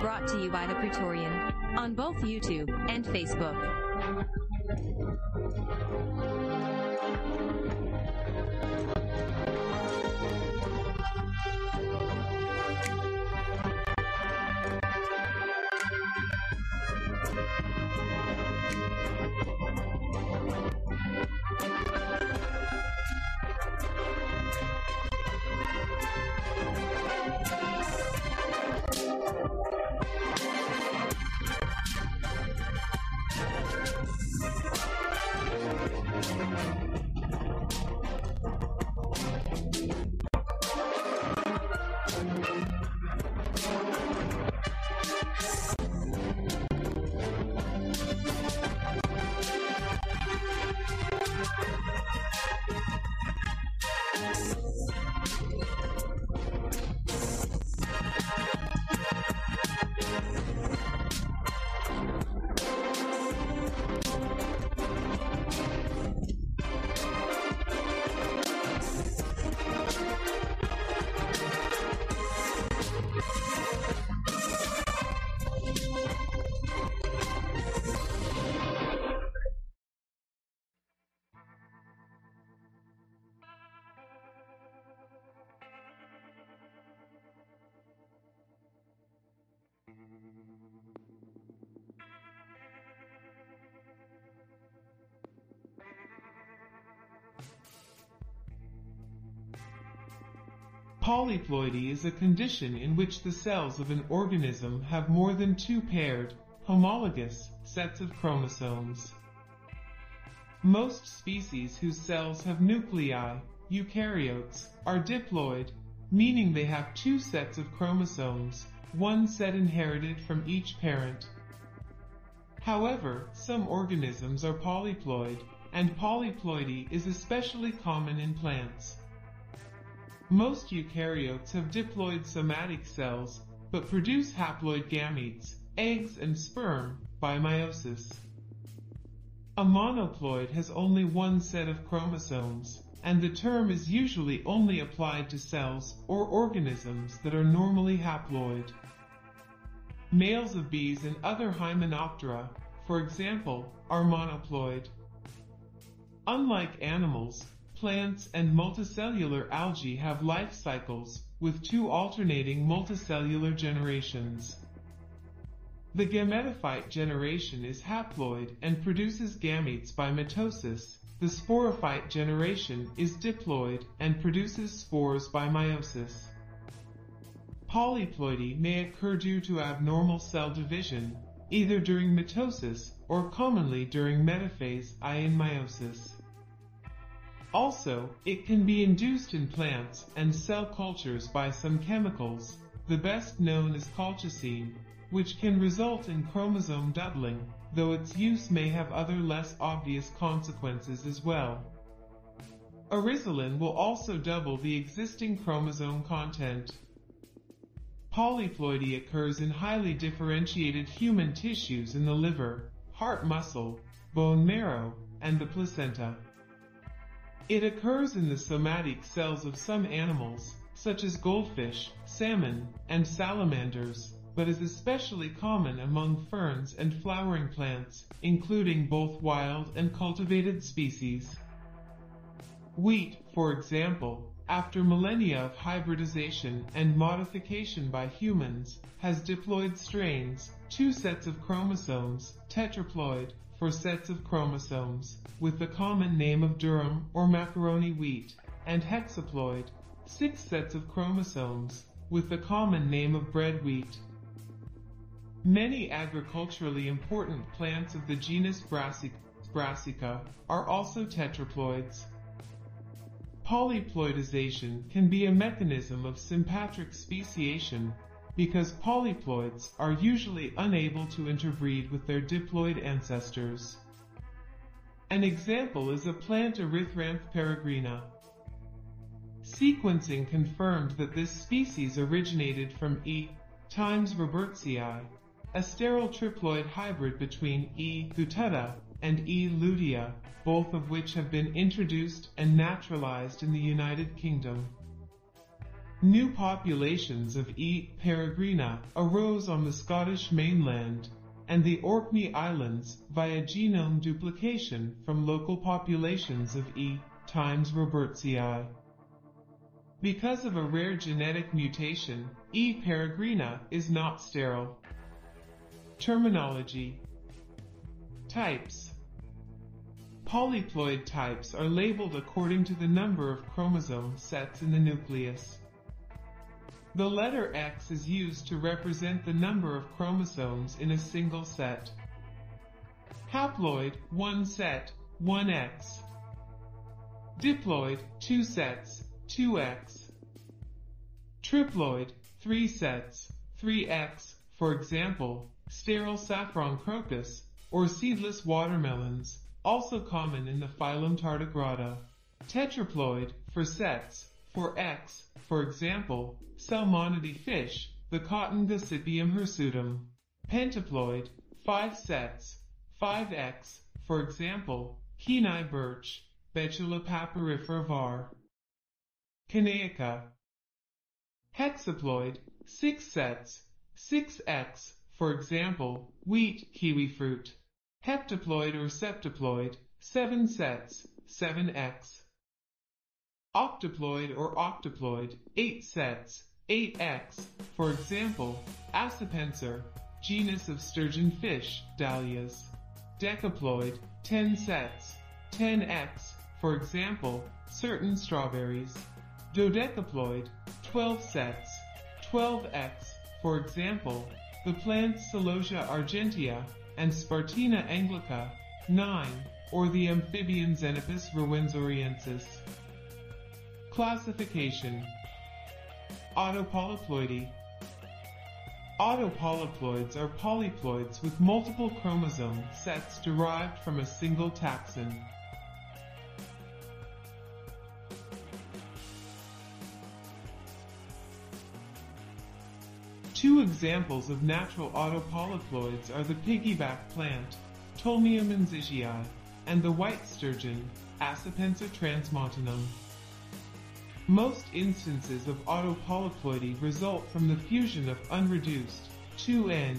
Brought to you by the Praetorian on both YouTube and Facebook. Polyploidy is a condition in which the cells of an organism have more than two paired, homologous, sets of chromosomes. Most species whose cells have nuclei, eukaryotes, are diploid, meaning they have two sets of chromosomes, one set inherited from each parent. However, some organisms are polyploid, and polyploidy is especially common in plants. Most eukaryotes have diploid somatic cells, but produce haploid gametes, eggs and sperm, by meiosis. A monoploid has only one set of chromosomes, and the term is usually only applied to cells or organisms that are normally haploid. Males of bees and other Hymenoptera, for example, are monoploid. Unlike animals, plants and multicellular algae have life cycles, with two alternating multicellular generations. The gametophyte generation is haploid and produces gametes by mitosis. The sporophyte generation is diploid and produces spores by meiosis. Polyploidy may occur due to abnormal cell division, either during mitosis or commonly during metaphase I in meiosis. Also, it can be induced in plants and cell cultures by some chemicals, the best known is colchicine, which can result in chromosome doubling, though its use may have other less obvious consequences as well. Oryzalin will also double the existing chromosome content. Polyploidy occurs in highly differentiated human tissues in the liver, heart muscle, bone marrow, and the placenta. It occurs in the somatic cells of some animals, such as goldfish, salmon, and salamanders, but is especially common among ferns and flowering plants, including both wild and cultivated species. Wheat, for example, after millennia of hybridization and modification by humans, has diploid strains, two sets of chromosomes, tetraploid, four sets of chromosomes, with the common name of durum or macaroni wheat, and hexaploid, six sets of chromosomes, with the common name of bread wheat. Many agriculturally important plants of the genus Brassica, Brassica are also tetraploids. Polyploidization can be a mechanism of sympatric speciation because polyploids are usually unable to interbreed with their diploid ancestors. An example is a plant Erythranthe peregrina. Sequencing confirmed that this species originated from E. times robertsii, a sterile triploid hybrid between E. guttata and E. lutea, both of which have been introduced and naturalized in the United Kingdom. New populations of E. peregrina arose on the Scottish mainland and the Orkney Islands via genome duplication from local populations of E. times robertsii. Because of a rare genetic mutation, E. peregrina is not sterile. Terminology Types Polyploid types are labeled according to the number of chromosome sets in the nucleus. The letter X is used to represent the number of chromosomes in a single set. Haploid, 1 set, 1X. Diploid, 2 sets, 2X. Triploid, 3 sets, 3X, for example, sterile saffron crocus, or seedless watermelons, also common in the phylum Tardigrada. Tetraploid, four sets, four X, for example, salmonidae fish, the cotton Gossypium hirsutum. Pentaploid, 5 sets, 5X, for example, Kenai birch, Betula papyrifera var. Kenaica. Hexaploid, 6 sets, 6X, for example, wheat kiwi fruit. Heptaploid or septaploid, 7 sets, 7X. Octoploid or octoploid, 8 sets, 8X, for example, Acipenser, genus of sturgeon fish, dahlias. Decaploid, 10 sets, 10X, for example, certain strawberries. Dodecaploid, 12 sets, 12X, for example, the plants Celosia argentea and Spartina anglica, 9, or the amphibian Xenopus ruwenzoriensis. Classification Autopolyploidy Autopolyploids are polyploids with multiple chromosome sets derived from a single taxon. Two examples of natural autopolyploids are the piggyback plant, Tolmiea menziesii, and the white sturgeon, Acipenser transmontanum. Most instances of autopolyploidy result from the fusion of unreduced 2n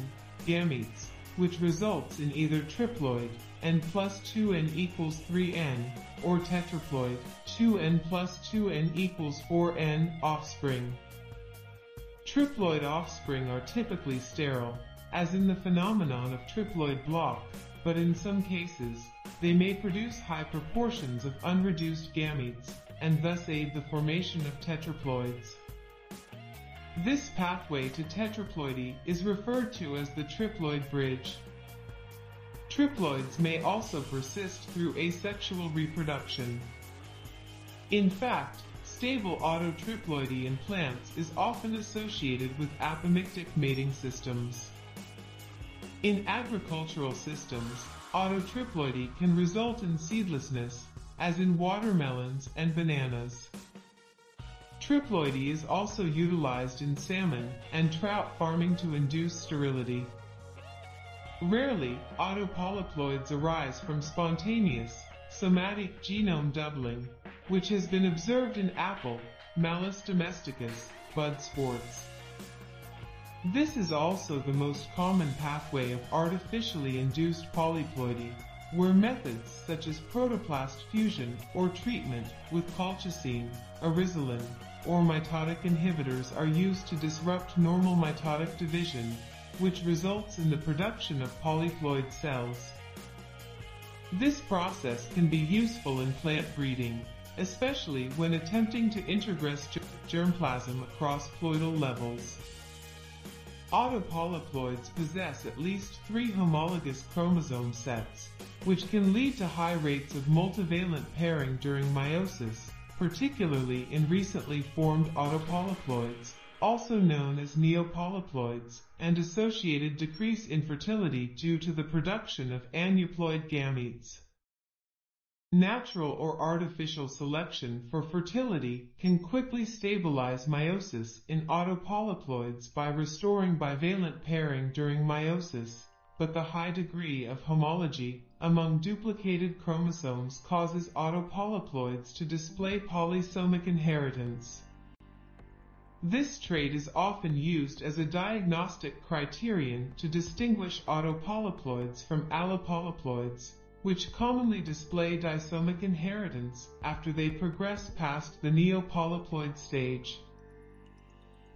gametes, which results in either triploid n plus 2n equals 3n or tetraploid 2n plus 2n equals 4n offspring. Triploid offspring are typically sterile, as in the phenomenon of triploid block, but in some cases, they may produce high proportions of unreduced gametes and thus aid the formation of tetraploids. This pathway to tetraploidy is referred to as the triploid bridge. Triploids may also persist through asexual reproduction. In fact, stable autotriploidy in plants is often associated with apomictic mating systems. In agricultural systems, autotriploidy can result in seedlessness, as in watermelons and bananas. Triploidy is also utilized in salmon and trout farming to induce sterility. Rarely, autopolyploids arise from spontaneous, somatic genome doubling, which has been observed in apple, Malus domesticus, bud sports. This is also the most common pathway of artificially induced polyploidy, where methods such as protoplast fusion or treatment with colchicine, oryzalin, or mitotic inhibitors are used to disrupt normal mitotic division, which results in the production of polyploid cells. This process can be useful in plant breeding, especially when attempting to introgress germplasm across ploidal levels. Autopolyploids possess at least three homologous chromosome sets, which can lead to high rates of multivalent pairing during meiosis, particularly in recently formed autopolyploids, also known as neopolyploids, and associated decrease in fertility due to the production of aneuploid gametes. Natural or artificial selection for fertility can quickly stabilize meiosis in autopolyploids by restoring bivalent pairing during meiosis, but the high degree of homology among duplicated chromosomes causes autopolyploids to display polysomic inheritance. This trait is often used as a diagnostic criterion to distinguish autopolyploids from allopolyploids, which commonly display disomic inheritance after they progress past the neopolyploid stage.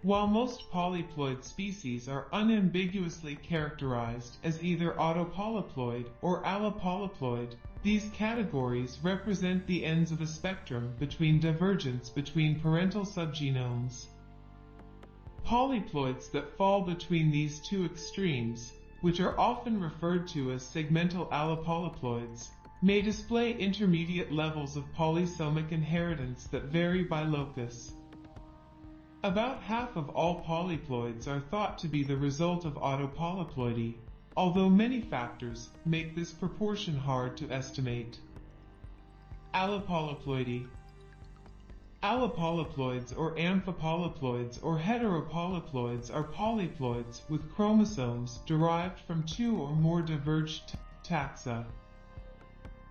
While most polyploid species are unambiguously characterized as either autopolyploid or allopolyploid, these categories represent the ends of a spectrum between divergence between parental subgenomes. Polyploids that fall between these two extremes, which are often referred to as segmental allopolyploids, may display intermediate levels of polysomic inheritance that vary by locus. About half of all polyploids are thought to be the result of autopolyploidy, although many factors make this proportion hard to estimate. Allopolyploidy Allopolyploids or amphipolyploids or heteropolyploids are polyploids with chromosomes derived from two or more diverged taxa.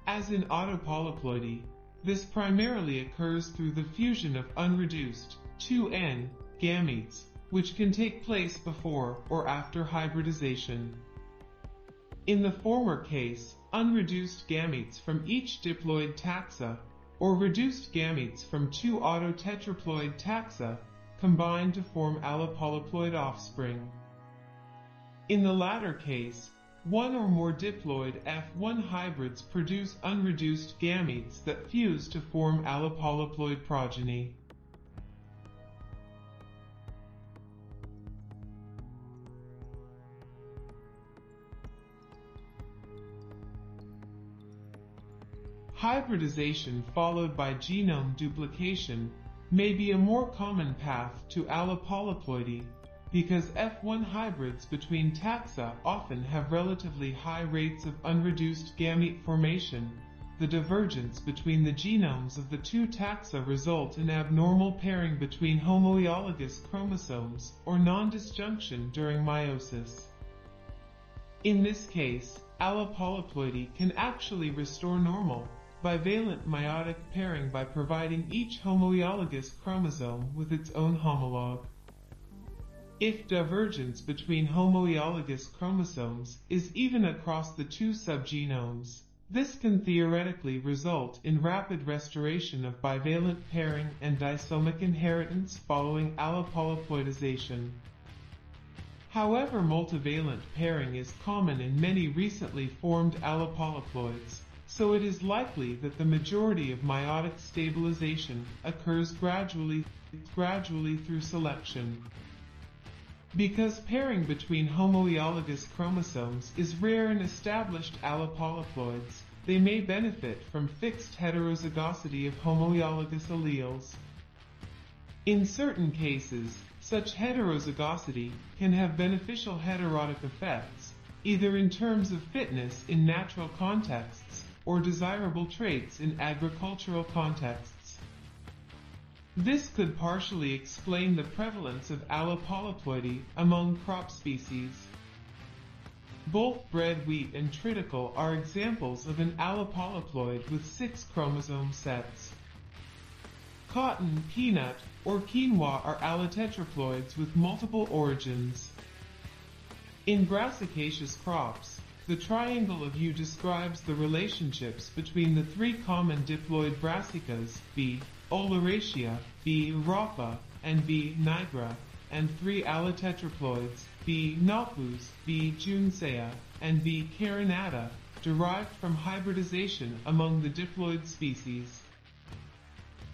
As in autopolyploidy, this primarily occurs through the fusion of unreduced 2N gametes, which can take place before or after hybridization. In the former case, unreduced gametes from each diploid taxa or reduced gametes from two autotetraploid taxa combine to form allopolyploid offspring. In the latter case, one or more diploid F1 hybrids produce unreduced gametes that fuse to form allopolyploid progeny. Hybridization followed by genome duplication may be a more common path to allopolyploidy because F1 hybrids between taxa often have relatively high rates of unreduced gamete formation. The divergence between the genomes of the two taxa result in abnormal pairing between homoiologous chromosomes or non-disjunction during meiosis. In this case, allopolyploidy can actually restore normal bivalent meiotic pairing by providing each homoiologous chromosome with its own homologue. If divergence between homoiologous chromosomes is even across the two subgenomes, this can theoretically result in rapid restoration of bivalent pairing and disomic inheritance following allopolyploidization. However multivalent pairing is common in many recently formed allopolyploids, so it is likely that the majority of meiotic stabilization occurs gradually, gradually through selection. Because pairing between homoeologous chromosomes is rare in established allopolyploids, they may benefit from fixed heterozygosity of homoeologous alleles. In certain cases, such heterozygosity can have beneficial heterotic effects, either in terms of fitness in natural contexts or desirable traits in agricultural contexts. This could partially explain the prevalence of allopolyploidy among crop species. Both bread wheat and triticale are examples of an allopolyploid with six chromosome sets. Cotton, peanut, or quinoa are allotetraploids with multiple origins. In brassicaceous crops, the triangle of U describes the relationships between the three common diploid brassicas, B. oleracea, B. rapa, and B. nigra, and three allotetraploids, B. napus, B. juncea, and B. carinata, derived from hybridization among the diploid species.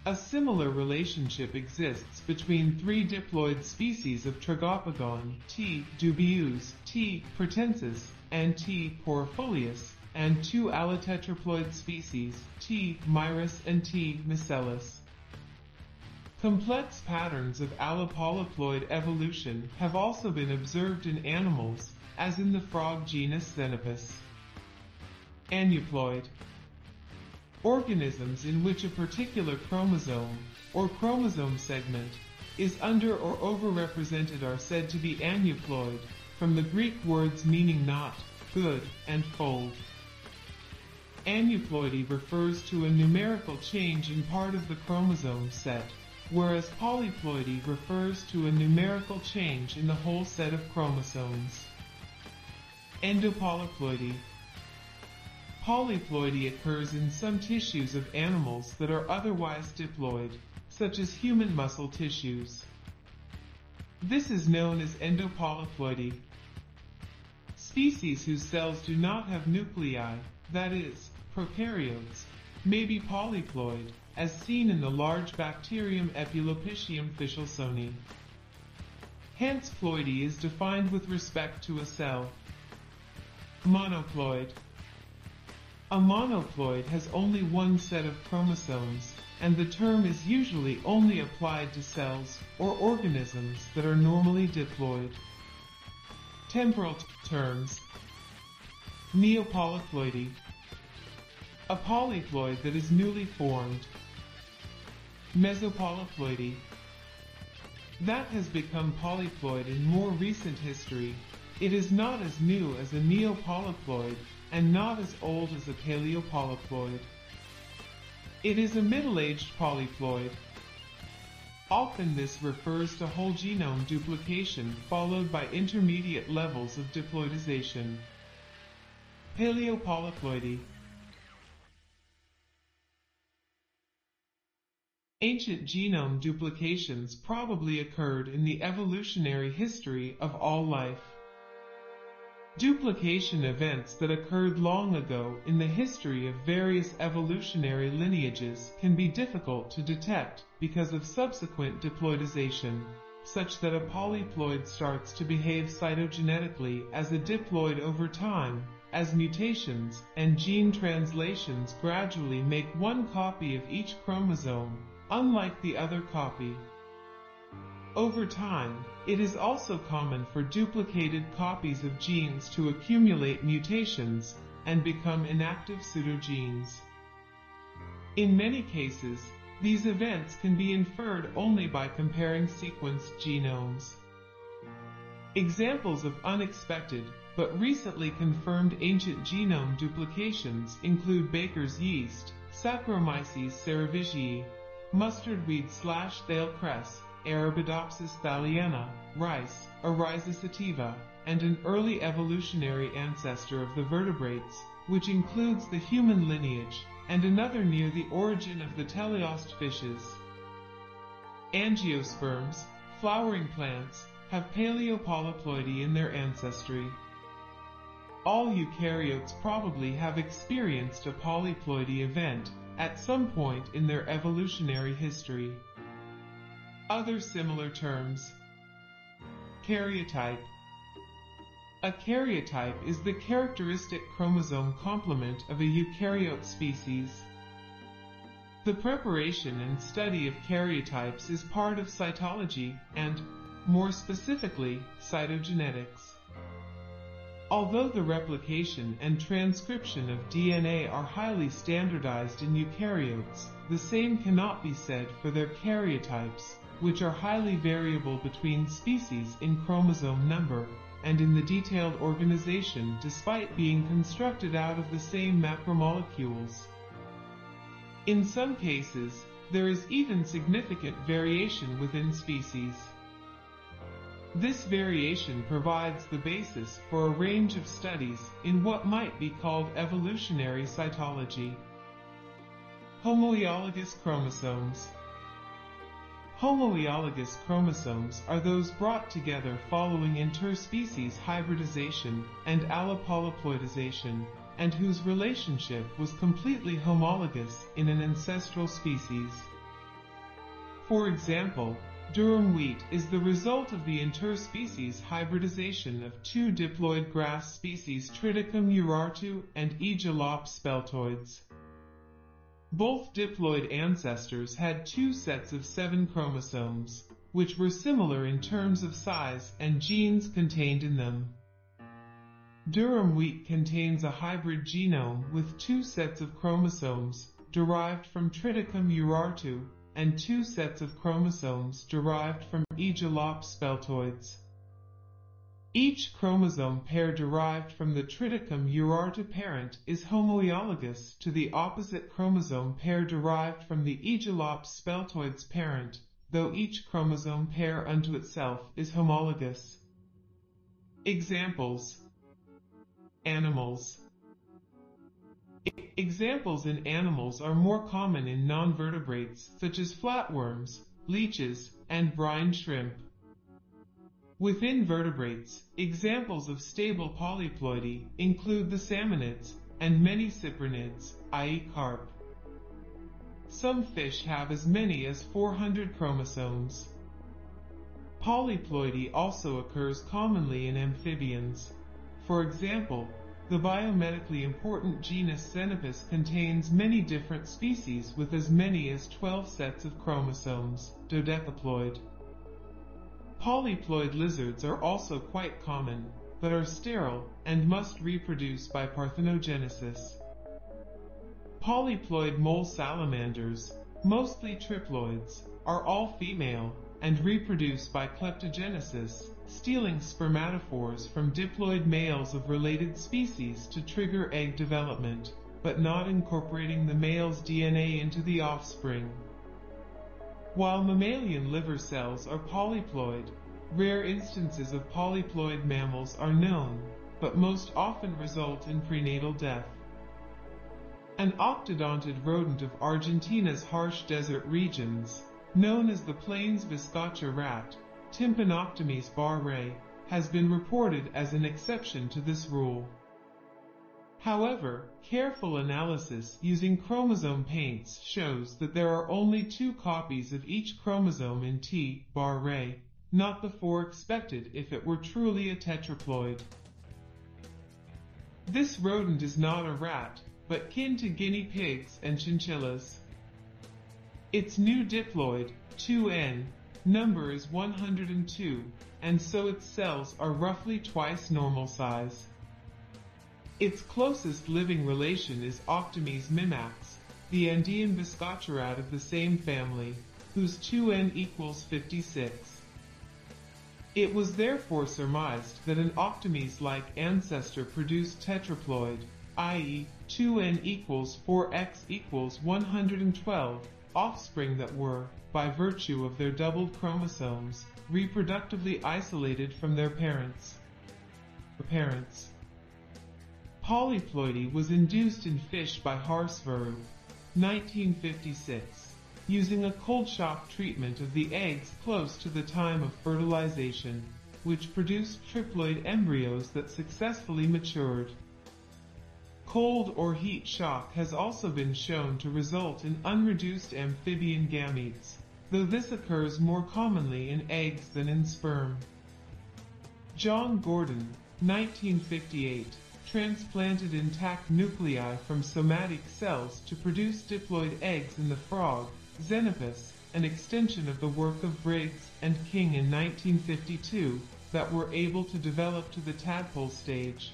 A similar relationship exists between three diploid species of Tragopogon, T. dubius, T. pratensis, and T. porrifolius, and two allotetraploid species, T. mirus and T. misellus. Complex patterns of allopolyploid evolution have also been observed in animals, as in the frog genus Xenopus. Aneuploid. Organisms in which a particular chromosome, or chromosome segment, is under or overrepresented are said to be aneuploid, from the Greek words meaning not, good, and fold. Aneuploidy refers to a numerical change in part of the chromosome set, whereas polyploidy refers to a numerical change in the whole set of chromosomes. Endopolyploidy Polyploidy occurs in some tissues of animals that are otherwise diploid, such as human muscle tissues. This is known as endopolyploidy. Species whose cells do not have nuclei, that is, prokaryotes, may be polyploid, as seen in the large bacterium Epulopiscium fishelsoni. Hence ploidy is defined with respect to a cell. Monoploid A monoploid has only one set of chromosomes, and the term is usually only applied to cells or organisms that are normally diploid. Temporal terms Neopolyploidy A polyploid that is newly formed. Mesopolyploidy That has become polyploid in more recent history. It is not as new as a neopolyploid and not as old as a paleopolyploid. It is a middle-aged polyploid. Often this refers to whole genome duplication followed by intermediate levels of diploidization. Paleopolyploidy Ancient genome duplications probably occurred in the evolutionary history of all life. Duplication events that occurred long ago in the history of various evolutionary lineages can be difficult to detect because of subsequent diploidization, such that a polyploid starts to behave cytogenetically as a diploid over time, as mutations and gene translations gradually make one copy of each chromosome, unlike the other copy. Over time, it is also common for duplicated copies of genes to accumulate mutations and become inactive pseudogenes. In many cases, these events can be inferred only by comparing sequenced genomes. Examples of unexpected but recently confirmed ancient genome duplications include baker's yeast, Saccharomyces cerevisiae, mustard weed slash thale cress, Arabidopsis thaliana, rice, Oryza sativa, and an early evolutionary ancestor of the vertebrates, which includes the human lineage, and another near the origin of the teleost fishes. Angiosperms, flowering plants, have paleopolyploidy in their ancestry. All eukaryotes probably have experienced a polyploidy event at some point in their evolutionary history. Other similar terms. Karyotype. A karyotype is the characteristic chromosome complement of a eukaryote species. The preparation and study of karyotypes is part of cytology and, more specifically, cytogenetics. Although the replication and transcription of DNA are highly standardized in eukaryotes, the same cannot be said for their karyotypes, which are highly variable between species in chromosome number and in the detailed organization despite being constructed out of the same macromolecules. In some cases, there is even significant variation within species. This variation provides the basis for a range of studies in what might be called evolutionary cytology. Homoiologous chromosomes Homoiologous chromosomes are those brought together following interspecies hybridization and allopolyploidization, and whose relationship was completely homologous in an ancestral species. For example, durum wheat is the result of the interspecies hybridization of two diploid grass species Triticum urartu and Aegilops speltoides. Both diploid ancestors had two sets of seven chromosomes, which were similar in terms of size and genes contained in them. Durum wheat contains a hybrid genome with two sets of chromosomes derived from Triticum urartu and two sets of chromosomes derived from Aegilops speltoides. Each chromosome pair derived from the Triticum urartu parent is homologous to the opposite chromosome pair derived from the Aegilops speltoides parent, though each chromosome pair unto itself is homologous. Examples Animals Examples in animals are more common in non-vertebrates such as flatworms, leeches, and brine shrimp. Within vertebrates, examples of stable polyploidy include the salmonids and many cyprinids, i.e. carp. Some fish have as many as 400 chromosomes. Polyploidy also occurs commonly in amphibians. For example, the biomedically important genus Xenopus contains many different species with as many as 12 sets of chromosomes, dodecaploid. Polyploid lizards are also quite common, but are sterile and must reproduce by parthenogenesis. Polyploid mole salamanders, mostly triploids, are all female and reproduce by kleptogenesis, stealing spermatophores from diploid males of related species to trigger egg development, but not incorporating the male's DNA into the offspring. While mammalian liver cells are polyploid, rare instances of polyploid mammals are known, but most often result in prenatal death. An octodontid rodent of Argentina's harsh desert regions, known as the plains viscacha rat, Tympanoctomys barrae, has been reported as an exception to this rule. However, careful analysis using chromosome paints shows that there are only two copies of each chromosome in T. barrae, not the four expected if it were truly a tetraploid. This rodent is not a rat, but kin to guinea pigs and chinchillas. Its new diploid, 2N, number is 102, and so its cells are roughly twice normal size. Its closest living relation is Octomys mimax, the Andean viscacha rat of the same family, whose 2n equals 56. It was therefore surmised that an Octomys-like ancestor produced tetraploid, i.e., 2n equals 4x equals 112, offspring that were, by virtue of their doubled chromosomes, reproductively isolated from their parents. Parents. Polyploidy was induced in fish by Har Swarup, 1956, using a cold shock treatment of the eggs close to the time of fertilization, which produced triploid embryos that successfully matured. Cold or heat shock has also been shown to result in unreduced amphibian gametes, though this occurs more commonly in eggs than in sperm. John Gurdon, 1958, transplanted intact nuclei from somatic cells to produce diploid eggs in the frog, Xenopus, an extension of the work of Briggs and King in 1952, that were able to develop to the tadpole stage.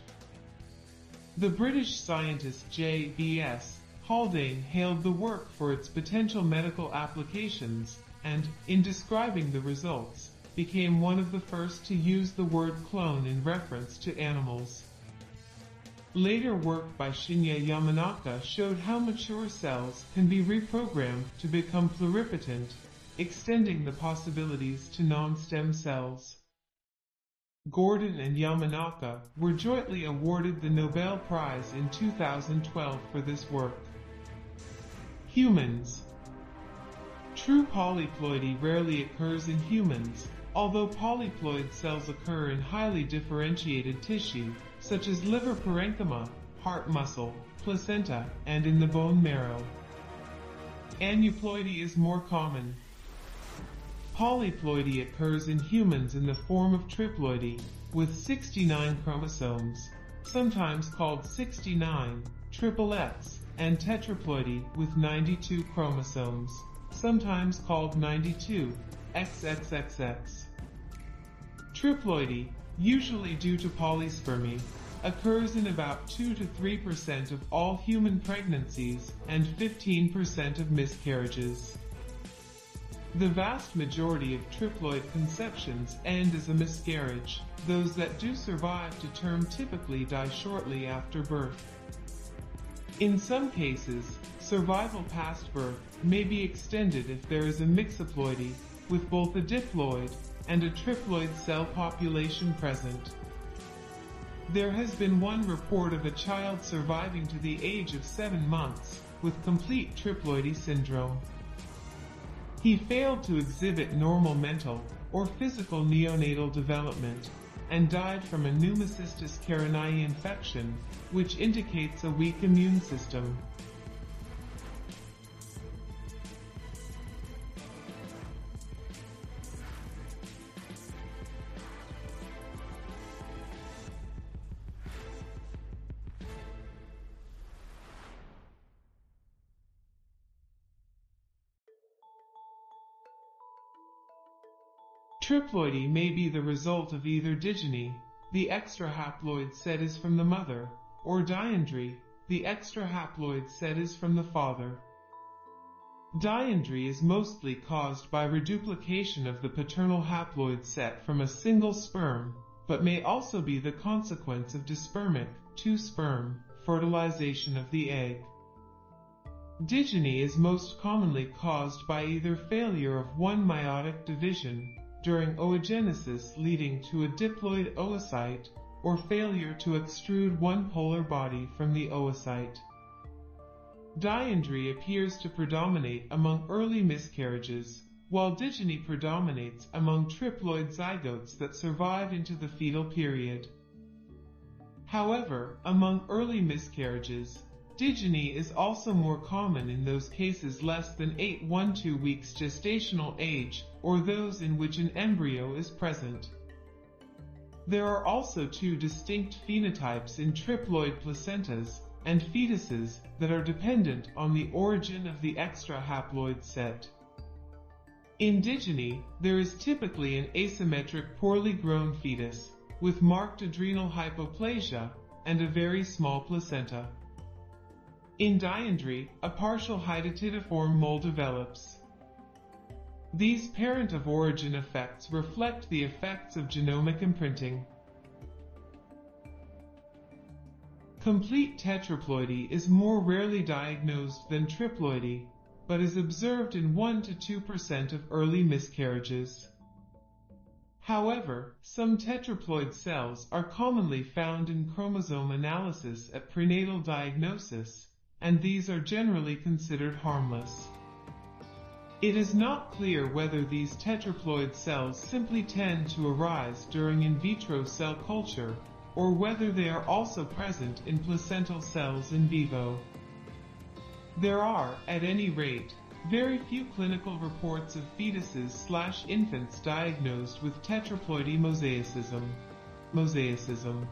The British scientist J.B.S. Haldane hailed the work for its potential medical applications, and, in describing the results, became one of the first to use the word clone in reference to animals. Later work by Shinya Yamanaka showed how mature cells can be reprogrammed to become pluripotent, extending the possibilities to non-stem cells. Gurdon and Yamanaka were jointly awarded the Nobel Prize in 2012 for this work. Humans True polyploidy rarely occurs in humans, although polyploid cells occur in highly differentiated tissue, such as liver parenchyma, heart muscle, placenta, and in the bone marrow. Aneuploidy is more common, Polyploidy occurs in humans in the form of triploidy, with 69 chromosomes, sometimes called 69, triple X, and tetraploidy with 92 chromosomes, sometimes called 92, XXXX. Triploidy, usually due to polyspermy, occurs in about 2 to 3% of all human pregnancies and 15% of miscarriages. The vast majority of triploid conceptions end as a miscarriage. Those that do survive to term typically die shortly after birth. In some cases, survival past birth may be extended if there is a mixoploidy, with both a diploid and a triploid cell population present. There has been one report of a child surviving to the age of 7 months with complete triploidy syndrome. He failed to exhibit normal mental or physical neonatal development and died from a pneumocystis carinii infection, which indicates a weak immune system. Triploidy may be the result of either digyny, the extra haploid set is from the mother, or diandry, the extra haploid set is from the father. Diandry is mostly caused by reduplication of the paternal haploid set from a single sperm, but may also be the consequence of dispermic, two-sperm, fertilization of the egg. Digyny is most commonly caused by either failure of one meiotic division during oogenesis leading to a diploid oocyte or failure to extrude one polar body from the oocyte. Diandry appears to predominate among early miscarriages, while digyny predominates among triploid zygotes that survive into the fetal period. However, among early miscarriages, Digyny is also more common in those cases less than 8-12 weeks gestational age or those in which an embryo is present. There are also two distinct phenotypes in triploid placentas and fetuses that are dependent on the origin of the extra haploid set. In digyny, there is typically an asymmetric poorly grown fetus with marked adrenal hypoplasia and a very small placenta. In diandry, a partial hydatidiform mole develops. These parent of origin effects reflect the effects of genomic imprinting. Complete tetraploidy is more rarely diagnosed than triploidy, but is observed in 1-2% of early miscarriages. However, some tetraploid cells are commonly found in chromosome analysis at prenatal diagnosis, and these are generally considered harmless. It is not clear whether these tetraploid cells simply tend to arise during in vitro cell culture, or whether they are also present in placental cells in vivo. There are, at any rate, very few clinical reports of fetuses slash infants diagnosed with tetraploidy mosaicism. Mosaicism.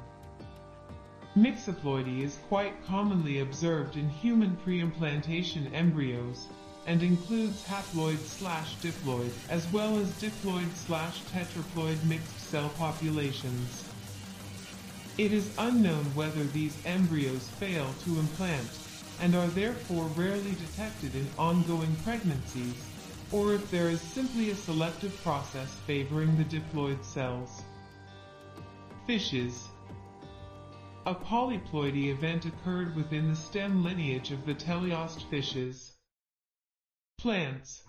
Mixoploidy is quite commonly observed in human preimplantation embryos and includes haploid slash diploid as well as diploid slash tetraploid mixed cell populations. It is unknown whether these embryos fail to implant and are therefore rarely detected in ongoing pregnancies, or if there is simply a selective process favoring the diploid cells. Fishes a polyploidy event occurred within the stem lineage of the teleost fishes. Plants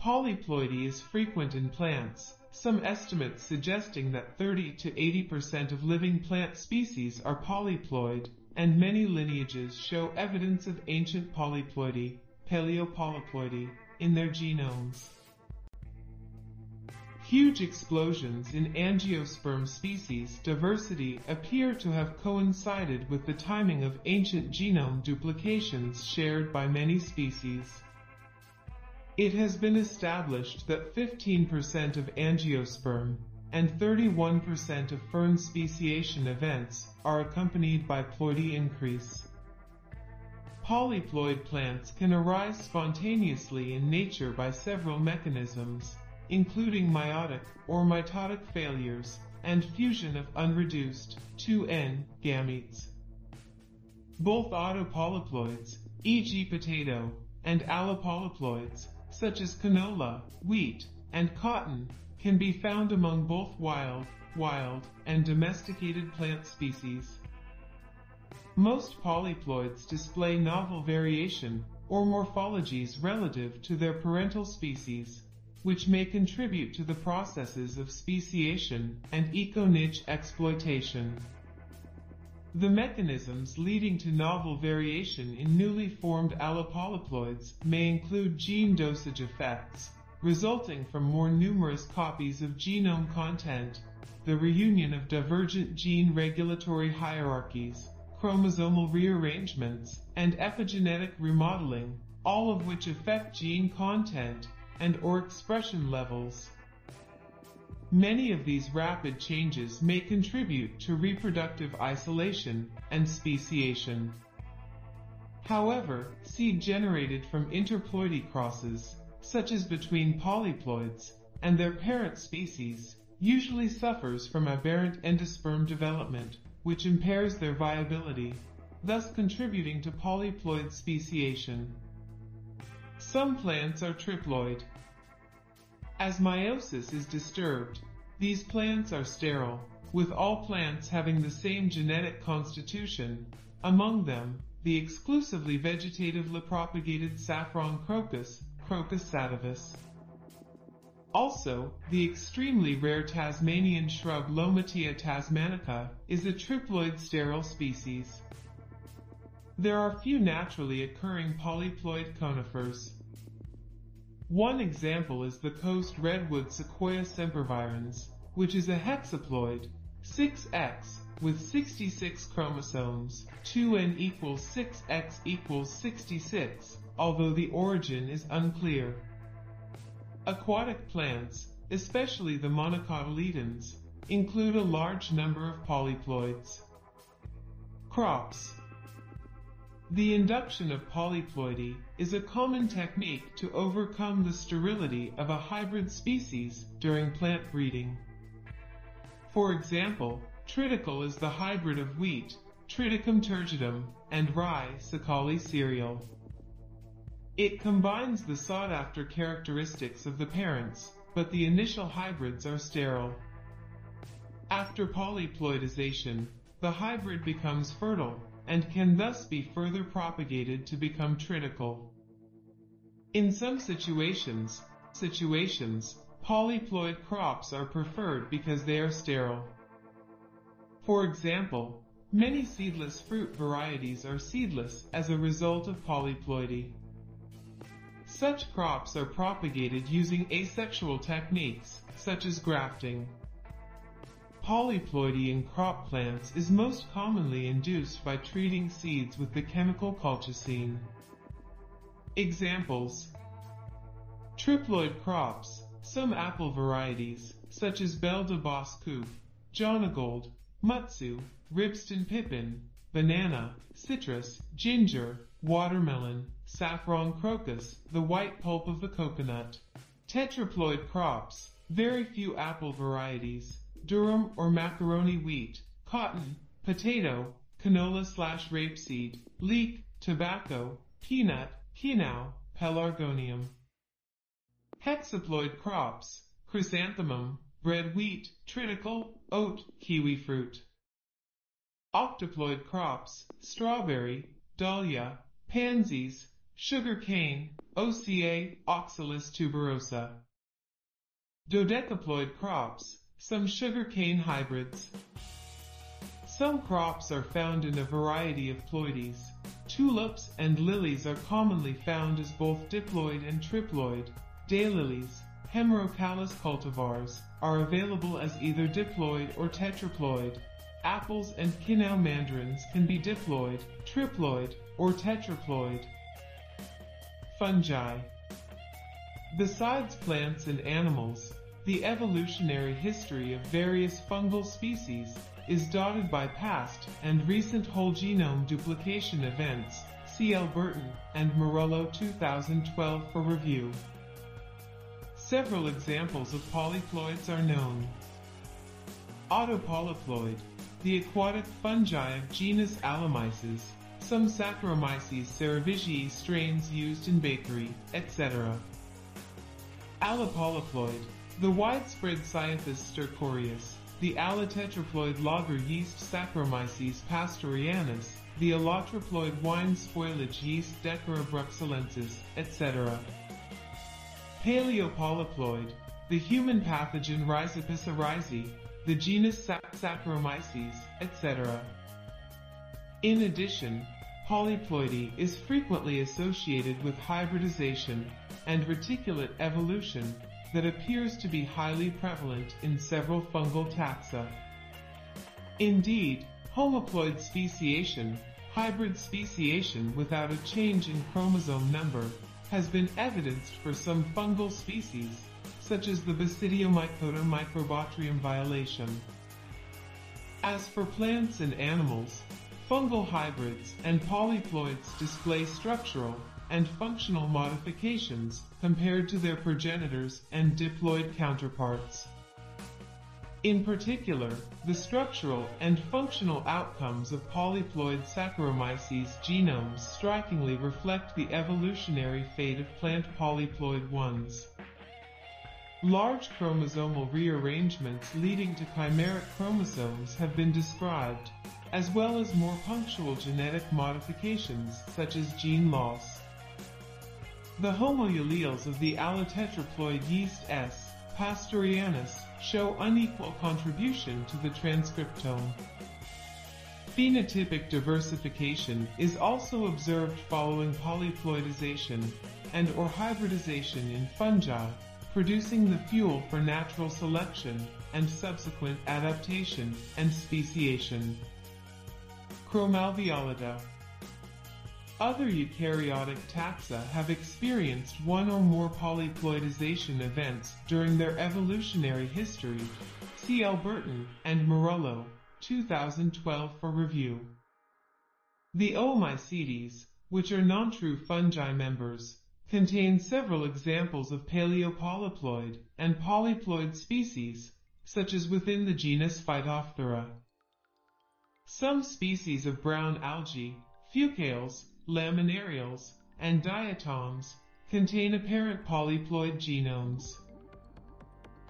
Polyploidy is frequent in plants, some estimates suggesting that 30 to 80% of living plant species are polyploid, and many lineages show evidence of ancient polyploidy, paleopolyploidy, in their genomes. Huge explosions in angiosperm species diversity appear to have coincided with the timing of ancient genome duplications shared by many species. It has been established that 15% of angiosperm and 31% of fern speciation events are accompanied by ploidy increase. Polyploid plants can arise spontaneously in nature by several mechanisms, including meiotic or mitotic failures and fusion of unreduced 2N gametes. Both autopolyploids, e.g. potato, and allopolyploids, such as canola, wheat, and cotton, can be found among both wild, wild, and domesticated plant species. Most polyploids display novel variation or morphologies relative to their parental species, which may contribute to the processes of speciation and eco-niche exploitation. The mechanisms leading to novel variation in newly formed allopolyploids may include gene dosage effects, resulting from more numerous copies of genome content, the reunion of divergent gene regulatory hierarchies, chromosomal rearrangements, and epigenetic remodeling, all of which affect gene content and or expression levels. Many of these rapid changes may contribute to reproductive isolation and speciation. However, seed generated from interploidy crosses, such as between polyploids and their parent species, usually suffers from aberrant endosperm development, which impairs their viability, thus contributing to polyploid speciation. Some plants are triploid, as meiosis is disturbed, these plants are sterile, with all plants having the same genetic constitution, among them, the exclusively vegetatively propagated saffron crocus, Crocus sativus. Also, the extremely rare Tasmanian shrub Lomatia tasmanica is a triploid sterile species. There are few naturally occurring polyploid conifers. One example is the coast redwood Sequoia sempervirens, which is a hexaploid, 6x, with 66 chromosomes, 2n equals 6x equals 66, although the origin is unclear. Aquatic plants, especially the monocotyledons, include a large number of polyploids. Crops the induction of polyploidy is a common technique to overcome the sterility of a hybrid species during plant breeding. For example, triticale is the hybrid of wheat, Triticum turgidum, and rye, Secale cereale. It combines the sought-after characteristics of the parents, but the initial hybrids are sterile. After polyploidization, the hybrid becomes fertile, and can thus be further propagated to become triticale. In some situations, situations, polyploid crops are preferred because they are sterile. For example, many seedless fruit varieties are seedless as a result of polyploidy. Such crops are propagated using asexual techniques, such as grafting. Polyploidy in crop plants is most commonly induced by treating seeds with the chemical colchicine. Examples Triploid crops, some apple varieties, such as Belle de Bosse Coupe, Jonagold, Mutsu, Ribston Pippin, banana, citrus, ginger, watermelon, saffron crocus, the white pulp of the coconut. Tetraploid crops, very few apple varieties, durum or macaroni wheat, cotton, potato, canola slash rapeseed, leek, tobacco, peanut, quinoa, pelargonium. Hexaploid crops, chrysanthemum, bread wheat, triticale, oat, kiwi fruit. Octoploid crops, strawberry, dahlia, pansies, sugar cane, OCA, Oxalis tuberosa. Dodecaploid crops, some sugarcane hybrids. Some crops are found in a variety of ploidies. Tulips and lilies are commonly found as both diploid and triploid. Daylilies, Hemerocallis cultivars, are available as either diploid or tetraploid. Apples and kinnow mandarins can be diploid, triploid, or tetraploid. Fungi Besides plants and animals, the evolutionary history of various fungal species is dotted by past and recent whole genome duplication events. See Albertin and Marullo 2012 for review. Several examples of polyploids are known. Autopolyploid, the aquatic fungi of genus Allomyces, some Saccharomyces cerevisiae strains used in bakery, etc. Allopolyploid, the widespread Cyathus stercoreus, the allotetraploid lager yeast Saccharomyces pastorianus, the allotriploid wine spoilage yeast Dekkera bruxellensis, etc. Paleopolyploid, the human pathogen Rhizopus oryzae, the genus Saccharomyces, etc. In addition, polyploidy is frequently associated with hybridization and reticulate evolution that appears to be highly prevalent in several fungal taxa. Indeed, homoploid speciation, hybrid speciation without a change in chromosome number, has been evidenced for some fungal species, such as the Basidiomycota Microbotryum violaceum. As for plants and animals, fungal hybrids and polyploids display structural and functional modifications compared to their progenitors and diploid counterparts. In particular, the structural and functional outcomes of polyploid Saccharomyces genomes strikingly reflect the evolutionary fate of plant polyploid ones. Large chromosomal rearrangements leading to chimeric chromosomes have been described, as well as more punctual genetic modifications such as gene loss. The homoalleles of the allotetraploid yeast S. pastorianus show unequal contribution to the transcriptome. Phenotypic diversification is also observed following polyploidization and or hybridization in fungi, producing the fuel for natural selection and subsequent adaptation and speciation. Chromalveolata other eukaryotic taxa have experienced one or more polyploidization events during their evolutionary history. See Albertin and Marullo, 2012 for review. The Oomycetes, which are non-true fungi members, contain several examples of paleopolyploid and polyploid species, such as within the genus Phytophthora. Some species of brown algae, fucales, Laminariales, and diatoms contain apparent polyploid genomes.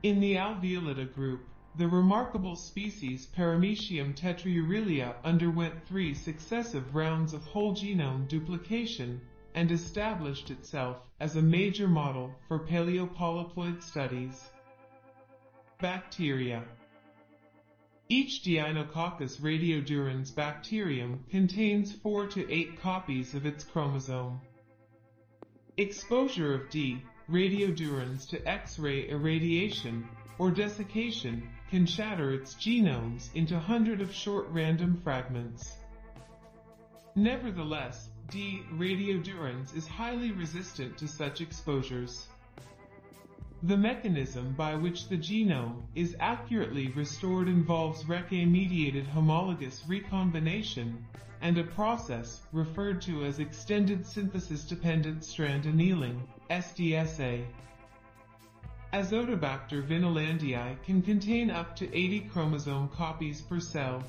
In the alveolata group, the remarkable species Paramecium tetraurelia underwent three successive rounds of whole genome duplication and established itself as a major model for paleopolyploid studies. Bacteria each Deinococcus radiodurans bacterium contains 4 to 8 copies of its chromosome. Exposure of D. radiodurans to X-ray irradiation or desiccation can shatter its genomes into hundreds of short random fragments. Nevertheless, D. radiodurans is highly resistant to such exposures. The mechanism by which the genome is accurately restored involves RECA-mediated homologous recombination and a process referred to as extended synthesis-dependent strand annealing, SDSA. Azotobacter vinelandii can contain up to 80 chromosome copies per cell.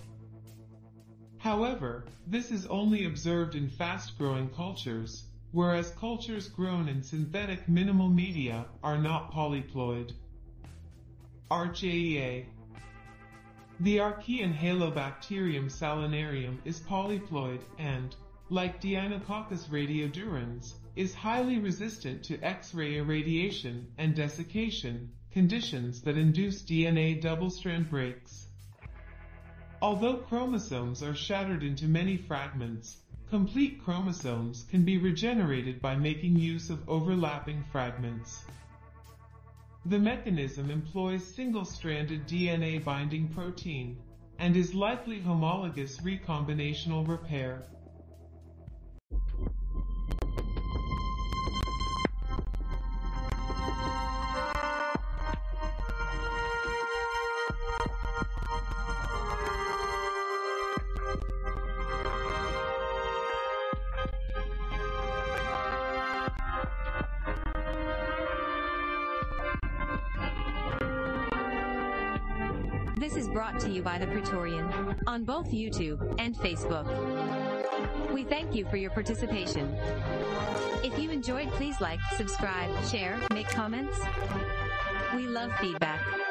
However, this is only observed in fast-growing cultures, whereas cultures grown in synthetic minimal media are not polyploid. Archaea The Archaean Halobacterium salinarium is polyploid and, like Deinococcus radiodurans, is highly resistant to X-ray irradiation and desiccation, conditions that induce DNA double-strand breaks. Although chromosomes are shattered into many fragments, Complete chromosomes can be regenerated by making use of overlapping fragments. The mechanism employs single-stranded DNA binding protein and is likely homologous recombinational repair. By The Praetorian on both YouTube and Facebook. We thank you for your participation. If you enjoyed, please like, subscribe, share, make comments. We love feedback.